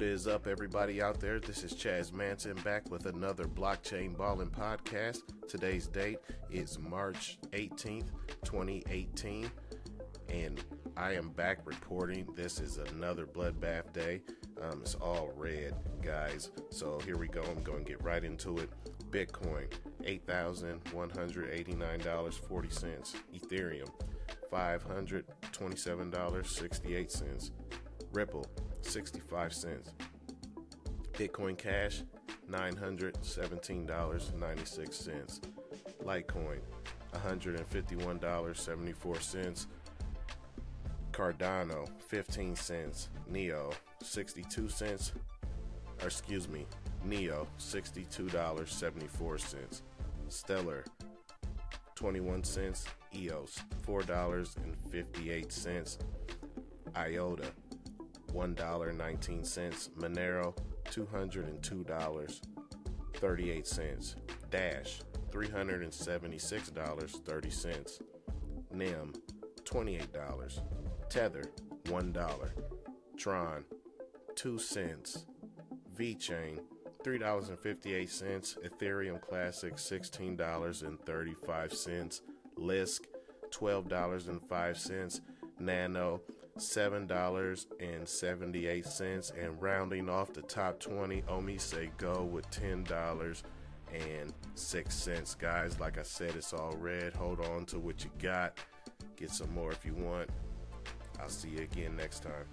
is up, everybody out there? This is Chaz Manson back with another Blockchain Ballin podcast. Today's date is March 18th, 2018, and I am back reporting. This is another bloodbath day. Um, it's all red, guys. So here we go. I'm going to get right into it. Bitcoin, $8,189.40. Ethereum, $527.68. Ripple, 65 cents. Bitcoin Cash, $917.96. Litecoin, $151.74. Cardano, 15 cents. Neo, 62 cents. Or excuse me, Neo, $62.74. Stellar, 21 cents. EOS, $4.58. IOTA, $1.19. Monero, $202.38. Dash, $376.30. NIM, $28. Tether, $1. Tron, 2 cents. VeChain, $3.58. Ethereum Classic, $16.35. Lisk, $12.05. Nano, $7.78. And rounding off the top 20, OmiseGO with $10.06. Guys, like I said, it's all red. Hold on to what you got. Get some more if you want. I'll see you again next time.